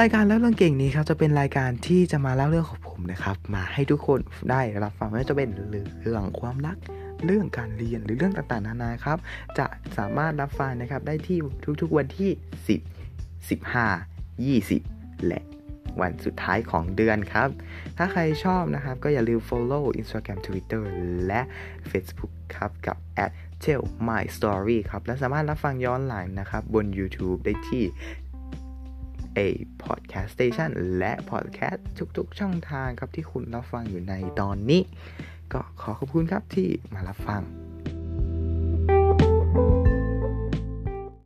รายการเล่าเรื่องเก่งนี้ครับจะเป็นรายการที่จะมาเล่าเรื่องของผมนะครับ มาให้ทุกคนได้รับฟังไม่ว่าจะเป็นเรื่องความรักเรื่องการเรียนหรือเรื่องต่างๆนานาครับ จะสามารถรับฟังนะครับได้ที่ทุกๆวันที่ 10 15 20 และวันสุดท้ายของเดือนครับ ถ้าใครชอบนะครับ ก็อย่าลืม follow Instagram Twitter และ Facebook ครับ กับ tell my story ครับ และสามารถรับฟังย้อนหลังนะครับ บน YouTube ได้ที่ a podcast station และ podcast ทุกๆ ช่องทางครับที่คุณรับฟังอยู่ในตอนนี้ ก็ขอขอบคุณครับที่มารับฟัง